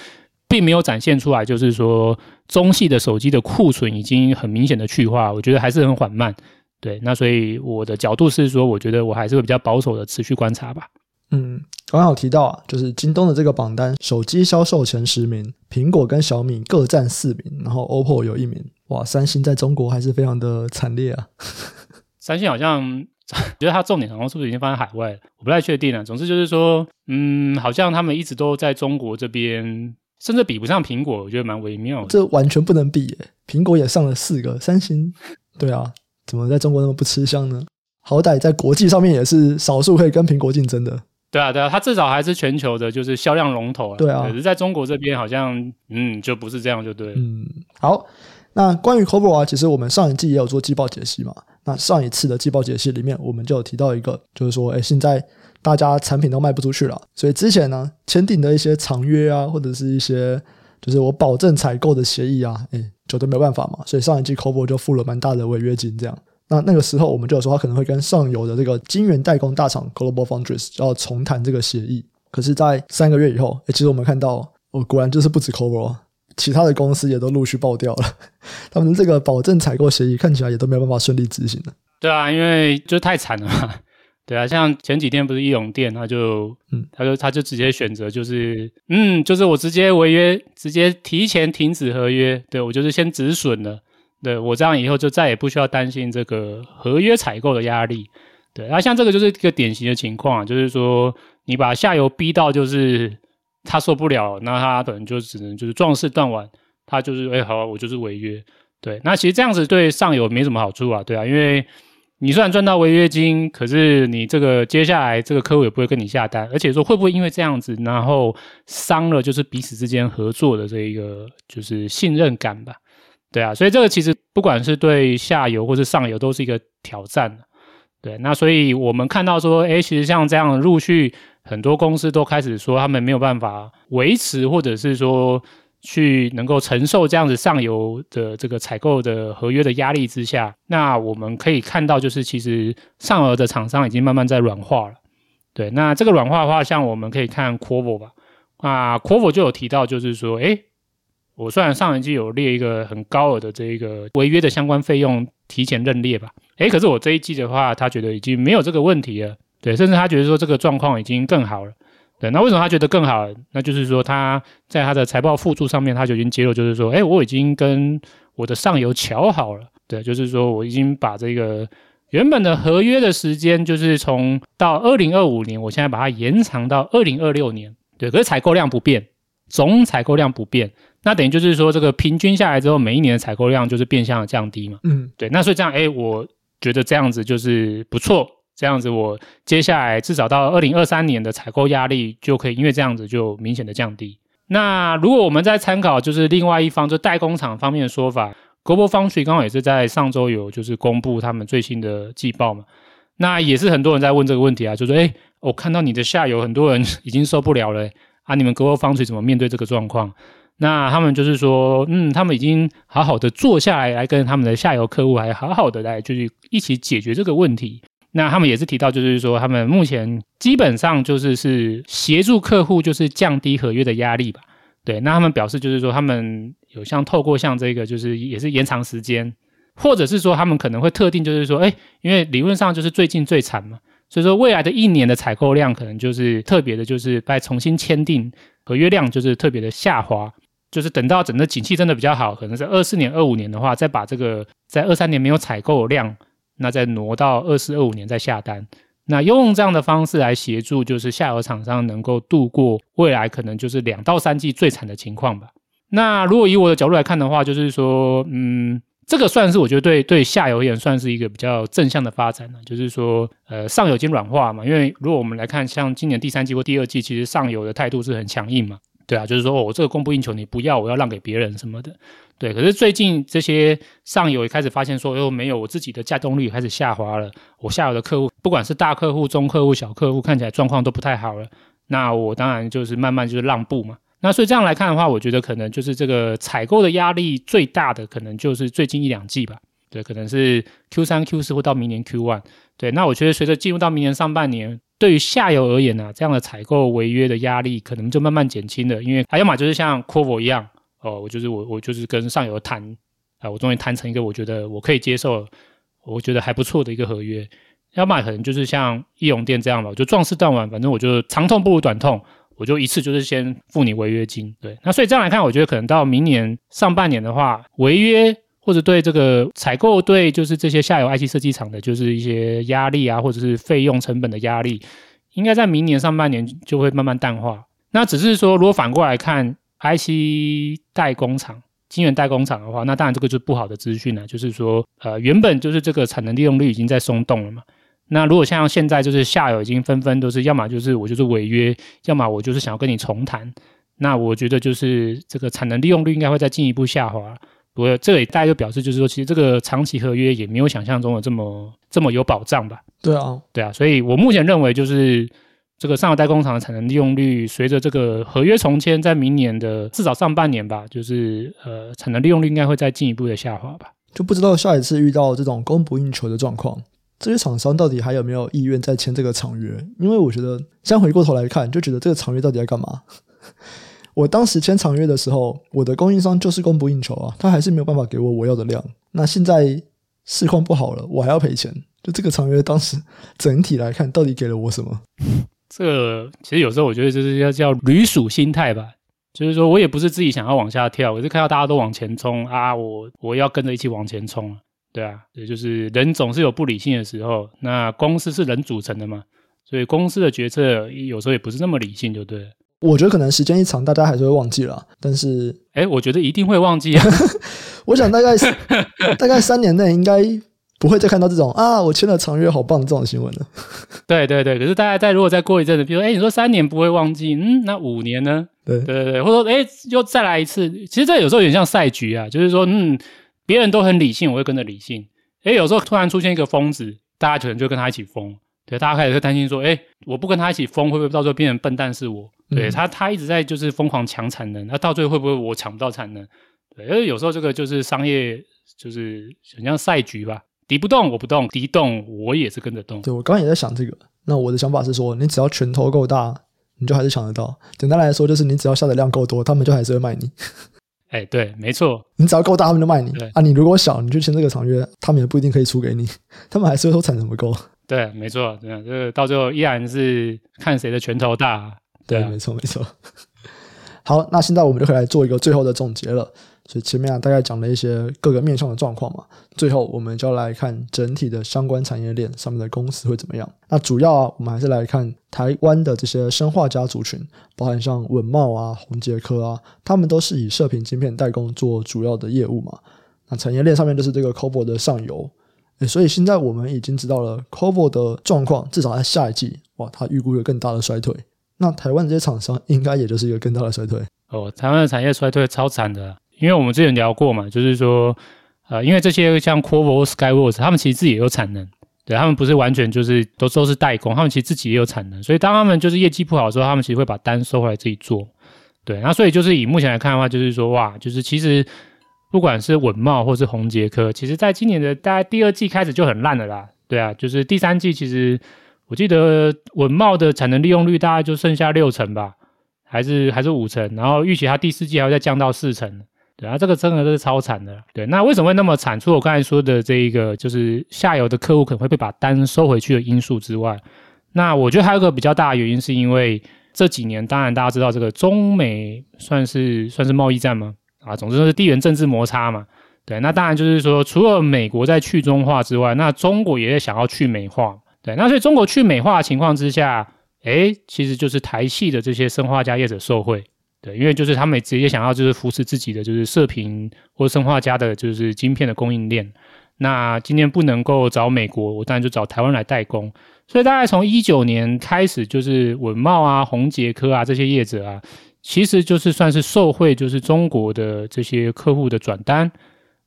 并没有展现出来，就是说中系的手机的库存已经很明显的去化，我觉得还是很缓慢。对，那所以我的角度是说，我觉得我还是会比较保守的持续观察吧。嗯，刚刚有提到啊，就是京东的这个榜单，手机销售前十名，苹果跟小米各占四名，然后 OPPO 有一名。哇，三星在中国还是非常的惨烈啊。三星好像 觉得它重点好像是不是已经放在海外了？我不太确定了。总之就是说，嗯，好像他们一直都在中国这边，甚至比不上苹果，我觉得蛮微妙的。这完全不能比耶，苹果也上了四个，三星，对啊，怎么在中国那么不吃香呢？好歹在国际上面也是少数可以跟苹果竞争的。对啊，对啊，它至少还是全球的，就是销量龙头啊。对啊，可是在中国这边好像，嗯，就不是这样，就对。嗯，好，那关于 Cobra 啊，其实我们上一季也有做季报解析嘛。那上一次的季报解析里面，我们就有提到一个，就是说，哎，现在大家产品都卖不出去了，所以之前呢签订的一些长约啊，或者是一些就是我保证采购的协议啊，哎，就都没有办法嘛。所以上一季 Cobra 就付了蛮大的违约金，这样。那那个时候，我们就有说他可能会跟上游的这个晶圆代工大厂 Global Foundries 要重谈这个协议。可是，在三个月以后，诶，其实我们看到，哦，果然就是不止 Global，其他的公司也都陆续爆掉了。他们的这个保证采购协议看起来也都没有办法顺利执行了。对啊，因为就太惨了嘛。对啊，像前几天不是义隆电，他就，嗯，他就他就直接选择就是，嗯，就是我直接违约，直接提前停止合约，对，我就是先止损了。对，我这样以后就再也不需要担心这个合约采购的压力。对，那像这个就是一个典型的情况啊，就是说你把下游逼到就是他受不了，那他可能就只能就是壮士断腕，他就是哎好，我就是违约。对，那其实这样子对上游没什么好处啊，对啊，因为你虽然赚到违约金，可是你这个接下来这个客户也不会跟你下单，而且说会不会因为这样子，然后伤了就是彼此之间合作的这一个就是信任感吧。对啊，所以这个其实不管是对下游或是上游都是一个挑战。对，那所以我们看到说，诶，其实像这样陆续很多公司都开始说他们没有办法维持，或者是说去能够承受这样子上游的这个采购的合约的压力之下，那我们可以看到就是其实上游的厂商已经慢慢在软化了。对，那这个软化的话，像我们可以看 Qorvo 吧，啊 Qorvo 就有提到就是说，诶。我虽然上一季有列一个很高额的这一个违约的相关费用提前认列吧，诶，可是我这一季的话，他觉得已经没有这个问题了，对，甚至他觉得说这个状况已经更好了，对，那为什么他觉得更好？那就是说他在他的财报附注上面他就已经揭露，就是说，诶，我已经跟我的上游瞧好了，对，就是说我已经把这个原本的合约的时间，就是从到二零二五年，我现在把它延长到二零二六年，对，可是采购量不变，总采购量不变。那等于就是说，这个平均下来之后，每一年的采购量就是变相的降低嘛。嗯，对。那所以这样，诶，我觉得这样子就是不错。这样子，我接下来至少到二零二三年的采购压力就可以，因为这样子就明显的降低。那如果我们再参考，就是另外一方，就代工厂方面的说法，Global Foundry 刚好也是在上周有就是公布他们最新的季报嘛。那也是很多人在问这个问题啊，就说，诶，我看到你的下游很多人 已经受不了了，啊，你们 Global Foundry 怎么面对这个状况？那他们就是说，嗯，他们已经好好的坐下来，来跟他们的下游客户，还好好的来就是一起解决这个问题。那他们也是提到，就是说他们目前基本上就是是协助客户，就是降低合约的压力吧。对，那他们表示就是说，他们有像透过像这个，就是也是延长时间，或者是说他们可能会特定就是说，哎，因为理论上就是最近最惨嘛，所以说未来的一年的采购量可能就是特别的，就是再重新签订合约量就是特别的下滑，就是等到整个景气真的比较好，可能是二四年、二五年的话，再把这个在二三年没有采购量。那再挪到二四二五年再下单，那用这样的方式来协助，就是下游厂商能够度过未来可能就是两到三季最惨的情况吧。那如果以我的角度来看的话，就是说，嗯，这个算是我觉得对对下游而言算是一个比较正向的发展了。就是说，呃，上游已经软化嘛，因为如果我们来看像今年第三季或第二季，其实上游的态度是很强硬嘛。对啊，就是说，我、哦、这个供不应求，你不要，我要让给别人什么的。对，可是最近这些上游也开始发现说，又没有我自己的稼动率开始下滑了。我下游的客户，不管是大客户、中客户、小客户，看起来状况都不太好了。那我当然就是慢慢就是让步嘛。那所以这样来看的话，我觉得可能就是这个采购的压力最大的，可能就是最近一两季吧。对，可能是 Q 三、Q 四或到明年 Q one。对，那我觉得随着进入到明年上半年。对于下游而言呢、啊，这样的采购违约的压力可能就慢慢减轻了，因为还要么就是像 Qorvo 一样，哦，我就是我我就是跟上游谈，啊，我终于谈成一个我觉得我可以接受，我觉得还不错的一个合约，要么可能就是像义隆电这样吧，我就壮士断腕，反正我就长痛不如短痛，我就一次就是先付你违约金，对，那所以这样来看，我觉得可能到明年上半年的话，违约。或者对这个采购，对就是这些下游 IC 设计厂的，就是一些压力啊，或者是费用成本的压力，应该在明年上半年就会慢慢淡化。那只是说，如果反过来看 IC 代工厂、晶圆代工厂的话，那当然这个就是不好的资讯了。就是说，呃，原本就是这个产能利用率已经在松动了嘛。那如果像现在就是下游已经纷纷都是，要么就是我就是违约，要么我就是想要跟你重谈。那我觉得就是这个产能利用率应该会再进一步下滑。不过，这里大家就表示，就是说，其实这个长期合约也没有想象中的这么这么有保障吧？对啊，对啊，所以我目前认为，就是这个上游代工厂的产能利用率，随着这个合约重签，在明年的至少上半年吧，就是呃，产能利用率应该会再进一步的下滑吧？就不知道下一次遇到这种供不应求的状况，这些厂商到底还有没有意愿再签这个长约？因为我觉得，现在回过头来看，就觉得这个长约到底在干嘛？我当时签长约的时候，我的供应商就是供不应求啊，他还是没有办法给我我要的量。那现在市况不好了，我还要赔钱。就这个长约当时整体来看，到底给了我什么？这个其实有时候我觉得就是要叫驴鼠心态吧，就是说我也不是自己想要往下跳，我是看到大家都往前冲啊，我我要跟着一起往前冲，对啊，也就是人总是有不理性的时候，那公司是人组成的嘛，所以公司的决策有时候也不是那么理性，就对了。我觉得可能时间一长，大家还是会忘记了。但是，哎，我觉得一定会忘记啊！我想大概大概三年内应该不会再看到这种啊，我签了长约，好棒这种新闻了。对对对，可是大家再如果再过一阵子，比如说，哎，你说三年不会忘记，嗯，那五年呢？对对对对，或者说，哎，又再来一次。其实这有时候有点像赛局啊，就是说，嗯，别人都很理性，我会跟着理性。哎，有时候突然出现一个疯子，大家可能就跟他一起疯。对，大家开始会担心说，哎，我不跟他一起疯，会不会到最后变成笨蛋是我？对他，他一直在就是疯狂抢产能，那到最后会不会我抢不到产能？对，因为有时候这个就是商业，就是很像赛局吧，敌不动我不动，敌动我也是跟着动。对，我刚刚也在想这个，那我的想法是说，你只要拳头够大，你就还是抢得到。简单来说，就是你只要下载量够多，他们就还是会卖你。哎，对，没错，你只要够大，他们就卖你。对啊，你如果小，你就签这个长约，他们也不一定可以出给你，他们还是会说产能不够。对，没错，对，就是到最后依然是看谁的拳头大。对，没错没错。好，那现在我们就可以来做一个最后的总结了。所以前面啊，大概讲了一些各个面向的状况嘛。最后，我们就要来看整体的相关产业链上面的公司会怎么样。那主要啊，我们还是来看台湾的这些生化家族群，包含像稳茂啊、宏捷科啊，他们都是以射频晶片代工做主要的业务嘛。那产业链上面就是这个 c o b o 的上游。所以现在我们已经知道了 Covo 的状况，至少在下一季，哇，它预估有更大的衰退。那台湾这些厂商应该也就是一个更大的衰退哦。台湾的产业衰退超惨的，因为我们之前聊过嘛，就是说，呃，因为这些像 Covo、Skyworks，他们其实自己也有产能，对，他们不是完全就是都都是代工，他们其实自己也有产能，所以当他们就是业绩不好的时候，他们其实会把单收回来自己做。对，那所以就是以目前来看的话，就是说哇，就是其实不管是稳懋或是宏捷科，其实在今年的大概第二季开始就很烂了啦。对啊，就是第三季其实我记得稳懋的产能利用率大概就剩下六成吧，还是还是五成，然后预期它第四季还会再降到四成。对啊，这个真的是超惨的。对，那为什么会那么惨？除了我刚才说的这一个，就是下游的客户可能会被把单收回去的因素之外，那我觉得还有一个比较大的原因，是因为这几年，当然大家知道这个中美算是算是贸易战吗，啊，总之就是地缘政治摩擦嘛。对，那当然就是说，除了美国在去中化之外，那中国也想要去美化。对，那所以中国去美化的情况之下，诶，其实就是台系的这些生化家业者受惠。对，因为就是他们直接想要就是扶持自己的就是射频或生化镓的，就是晶片的供应链。那今天不能够找美国，我当然就找台湾来代工。所以大概从一九年开始，就是稳懋啊、宏杰科啊这些业者啊，其实就是算是受惠，就是中国的这些客户的转单。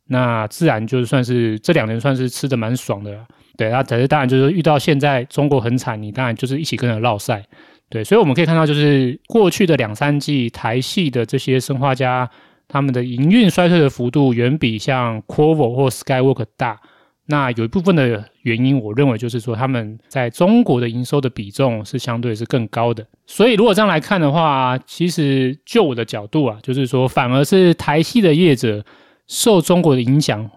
那自然就算是这两年算是吃的蛮爽的。对，那可是当然就是遇到现在中国很惨，你当然就是一起跟着落赛。对，所以我们可以看到，就是过去的两三季台系的这些生化家，他们的营运衰退的幅度远比像 Qorvo 或 Skywork 大。那有一部分的原因，我认为就是说他们在中国的营收的比重是相对是更高的。所以如果这样来看的话，其实就我的角度啊，就是说反而是台系的业者受中国的影响，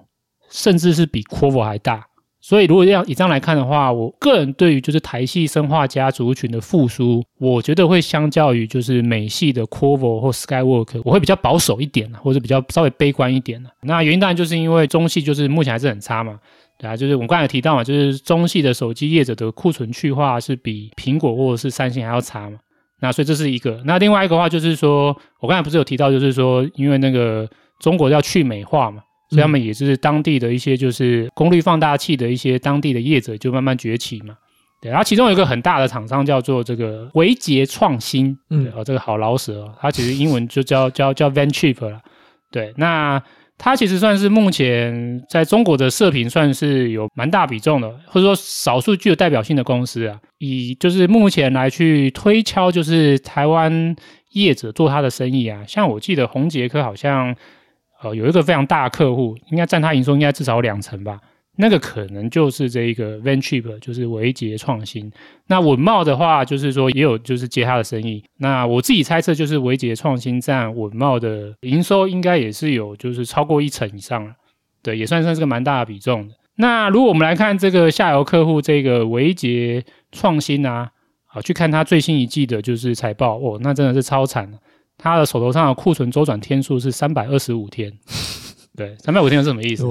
甚至是比 Qorvo 还大。所以，如果要以这样来看的话，我个人对于就是台系生化家族群的复苏，我觉得会相较于就是美系的 Qorvo 或 Skywork，我会比较保守一点，或者比较稍微悲观一点。那原因当然就是因为中系就是目前还是很差嘛，对啊，就是我们刚才提到嘛，就是中系的手机业者的库存去化是比苹果或者是三星还要差嘛。那所以这是一个。那另外一个的话就是说，我刚才不是有提到，就是说因为那个中国要去美化嘛。所以他们也是当地的一些就是功率放大器的一些当地的业者就慢慢崛起嘛，对，然后其中有一个很大的厂商叫做这个维杰创新，嗯，哦，这个好老舍哦，它其实英文就叫叫叫 Venchip 了，对，那它其实算是目前在中国的射频算是有蛮大比重的，或者说少数具有代表性的公司啊，以就是目前来去推敲，就是台湾业者做它的生意啊，像我记得宏杰科好像。呃，有一个非常大的客户，应该占他营收应该至少两成吧。那个可能就是这一个 Venture，就是维捷创新。那稳懋的话，就是说也有就是接他的生意。那我自己猜测，就是维捷创新占稳懋的营收应该也是有就是超过一成以上了。对，也算算是个蛮大的比重的。那如果我们来看这个下游客户这个维捷创新啊，好，去看他最新一季的就是财报哦，那真的是超惨的。他的手头上的库存周转天数是三百二十五天，对，三百五天是什么意思？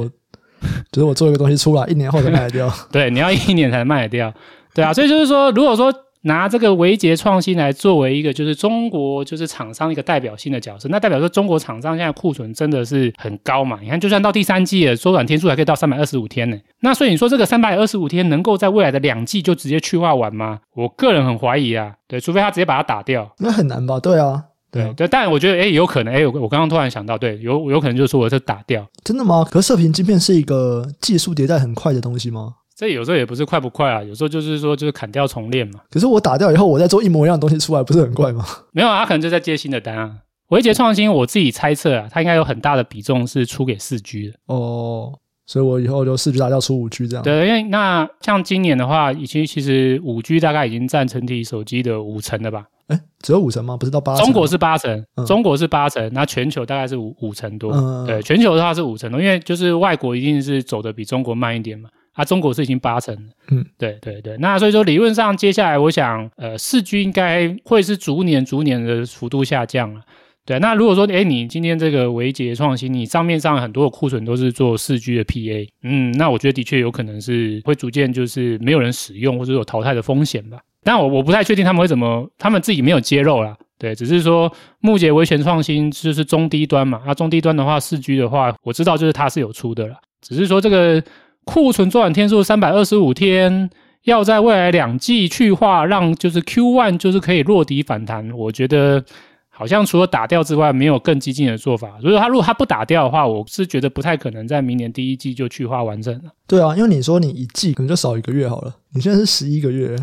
就是我做一个东西出来，一年后才卖得掉。对，你要一年才卖得掉。对啊，所以就是说，如果说拿这个维杰创新来作为一个就是中国就是厂商一个代表性的角色，那代表说中国厂商现在库存真的是很高嘛？你看，就算到第三季的，周转天数还可以到三百二十五天呢。那所以你说这个三百二十五天能够在未来的两季就直接去化完吗？我个人很怀疑啊。对，除非他直接把它打掉，那很难吧？对啊。对对，但我觉得，哎，有可能，哎，我我刚刚突然想到，对，有有可能就是说我这打掉，真的吗？可是射频晶片是一个技术迭代很快的东西吗？这有时候也不是快不快啊，有时候就是说就是砍掉重练嘛。可是我打掉以后，我再做一模一样的东西出来，不是很快吗？没有啊，他可能就在接新的单啊。维杰创新，我自己猜测啊，它应该有很大的比重是出给四 G 的哦，所以我以后就四 G 打掉出五 G 这样。对，因为那像今年的话，已经其实五 G 大概已经占整体手机的五成了吧。哎，只有五成吗？不是到八成？中国是八成，嗯、中国是八成，那全球大概是五五成多。嗯、对，全球的话是五成多，因为就是外国一定是走的比中国慢一点嘛。啊，中国是已经八成了。嗯，对对对。那所以说，理论上接下来，我想，呃，四 G 应该会是逐年逐年的幅度下降了。对，那如果说，哎，你今天这个维杰创新，你账面上很多的库存都是做四 G 的 PA，嗯，那我觉得的确有可能是会逐渐就是没有人使用，或者有淘汰的风险吧。但我我不太确定他们会怎么，他们自己没有揭露啦，对，只是说目前维权创新就是中低端嘛，啊，中低端的话，四 G 的话，我知道就是它是有出的啦，只是说这个库存周转天数三百二十五天，要在未来两季去化，让就是 Q one 就是可以落底反弹，我觉得好像除了打掉之外，没有更激进的做法。所以说他如果他不打掉的话，我是觉得不太可能在明年第一季就去化完成了。对啊，因为你说你一季可能就少一个月好了，你现在是十一个月。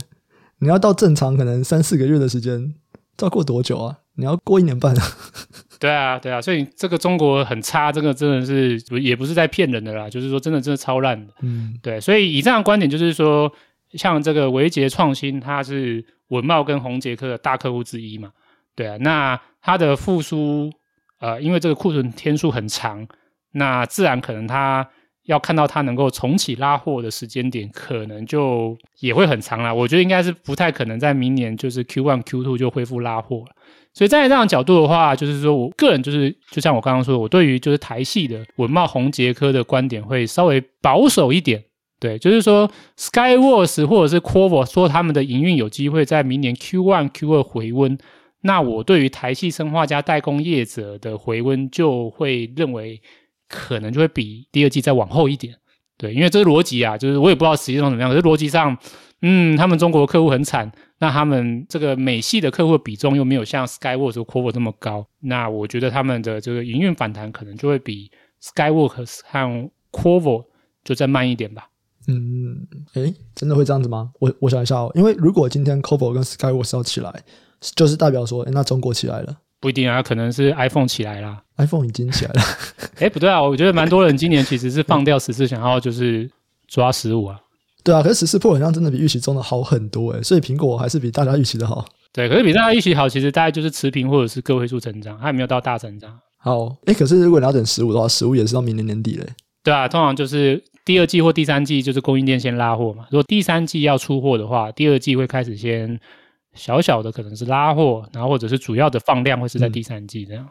你要到正常可能三四个月的时间，要过多久啊？你要过一年半啊。对啊，对啊，所以这个中国很差，这个真的是也不是在骗人的啦，就是说真的真的超烂的。嗯，对，所以以上的观点就是说，像这个维杰创新，它是文茂跟宏杰科的大客户之一嘛。对啊，那它的复苏，呃，因为这个库存天数很长，那自然可能它要看到它能够重启拉货的时间点，可能就也会很长啦。我觉得应该是不太可能在明年就是 Q one Q two 就恢复拉货了。所以在这样角度的话，就是说我个人就是，就像我刚刚说的，我对于就是台系的稳懋宏杰科的观点会稍微保守一点。对，就是说 Skyworks 或者是 Qorvo 说他们的营运有机会在明年 Q1、Q2 回温，那我对于台系生化加代工业者的回温就会认为可能就会比第二季再往后一点。对，因为这是逻辑啊，就是我也不知道实际上怎么样，可是逻辑上，嗯，他们中国客户很惨。那他们这个美系的客户比重又没有像 Skyworks 或 Qorvo 这么高，那我觉得他们的这个营运反弹可能就会比 Skyworks 和 Qorvo 就再慢一点吧。嗯，诶，真的会这样子吗？我我想一下哦，因为如果今天 Qorvo 跟 Skyworks 要起来，就是代表说，诶，那中国起来了？不一定啊，可能是 iPhone 起来啦，iPhone 已经起来了。诶，不对啊，我觉得蛮多人今年其实是放掉十四，想要就是抓十五啊。对啊，可是十四 Pro 好像真的比预期中的好很多诶，所以苹果还是比大家预期的好。对，可是比大家预期好，其实大概就是持平或者是个位数成长，还没有到大成长。好，诶，可是如果你要等十五的话，十五也是到明年年底嘞。对啊，通常就是第二季或第三季就是供应链先拉货嘛。如果第三季要出货的话，第二季会开始先小小的可能是拉货，然后或者是主要的放量会是在第三季这样。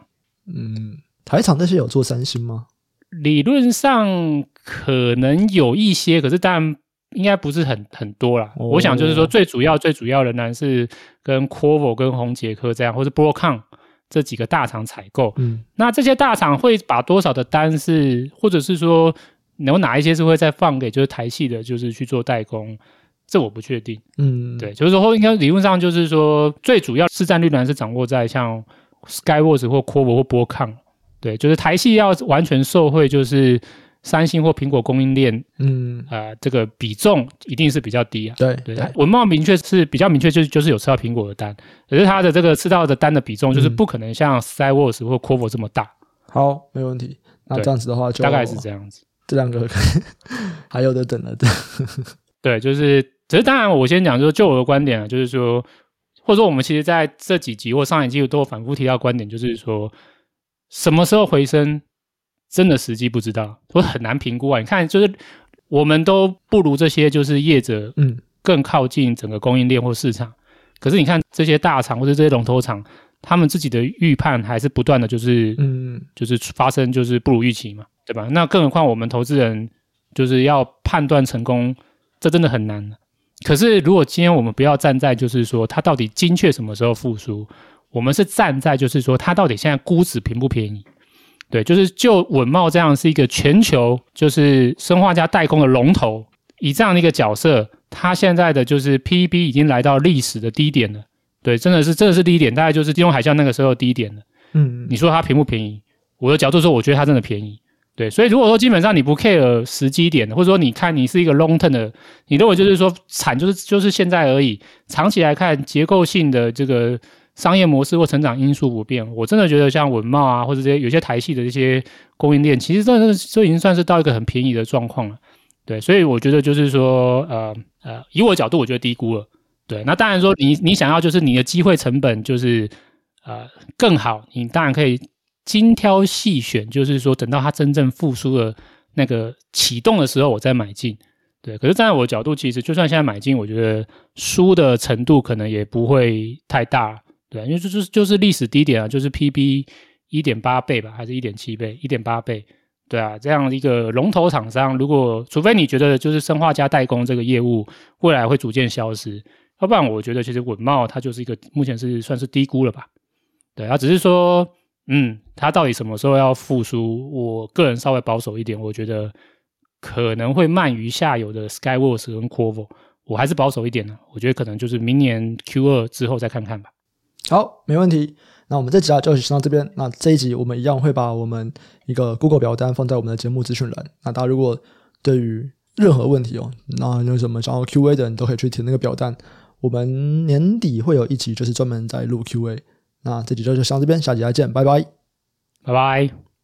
嗯，台厂那些有做三星吗？理论上可能有一些，可是当然。应该不是很很多啦，哦、我想就是说最主要最主要仍然是跟 Qorvo 跟宏捷科这样，或是 Broadcom 这几个大厂采购。嗯，那这些大厂会把多少的单是，或者是说有哪一些是会再放给就是台系的，就是去做代工，这我不确定。嗯，对，就是说应该理论上就是说最主要市占率呢是掌握在像 Skyworks 或 Qorvo 或 Broadcom，对，就是台系要完全受惠就是。三星或苹果供应链，嗯，呃，这个比重一定是比较低啊。对对，文茂明确是比较明确，就是就是有吃到苹果的单，可是它的这个吃到的单的比重，就是不可能像 Skyworks 或 Qorvo 这么大。好，没问题。那这样子的话就，就大概是这样子。这两个 还有的等了的。对，就是，只是当然，我先讲，就是就我的观点啊，就是说，或者说我们其实在这几集或上一季都有反复提到观点，就是说，什么时候回升？真的时机不知道，我很难评估啊！你看，就是我们都不如这些就是业者，嗯，更靠近整个供应链或市场。可是你看这些大厂或者这些龙头厂，他们自己的预判还是不断的，就是嗯，就是发生就是不如预期嘛，对吧？那更何况我们投资人就是要判断成功，这真的很难。可是如果今天我们不要站在就是说它到底精确什么时候复苏，我们是站在就是说它到底现在估值便不便宜？对，就是就稳懋这样是一个全球就是生化加代工的龙头，以这样的一个角色，它现在的就是 PEB 已经来到历史的低点了。对，真的是真的是低点，大概就是金融海啸那个时候低点了。嗯，你说它便不便宜？我的角度说，我觉得它真的便宜。对，所以如果说基本上你不 care 时机点，或者说你看你是一个 long term 的，你认为就是说惨就是就是现在而已，长期来看结构性的这个。商业模式或成长因素不变，我真的觉得像稳懋啊，或者这些有些台系的这些供应链，其实真的是这已经算是到一个很便宜的状况了。对，所以我觉得就是说，呃呃，以我角度，我觉得低估了。对，那当然说你你想要就是你的机会成本就是呃更好，你当然可以精挑细选，就是说等到它真正复苏的那个启动的时候，我再买进。对，可是站在我的角度，其实就算现在买进，我觉得输的程度可能也不会太大。对，因为就是就是历史低点啊，就是 PB 一点八倍吧，还是一点七倍？一点八倍，对啊，这样一个龙头厂商，如果除非你觉得就是生化加代工这个业务未来会逐渐消失，要不然我觉得其实稳懋它就是一个目前是算是低估了吧。对啊，只是说，嗯，它到底什么时候要复苏？我个人稍微保守一点，我觉得可能会慢于下游的 Skyworks 跟 Qorvo，我还是保守一点呢。我觉得可能就是明年 Q 二之后再看看吧。好，没问题。那我们这集啊就先到这边。那这一集我们一样会把我们一个 Google 表单放在我们的节目资讯栏。那大家如果对于任何问题哦，那有什么想要 QA 的你都可以去填那个表单。我们年底会有一集就是专门在录 QA。那这集就就上这边，下期再见，拜拜，拜拜。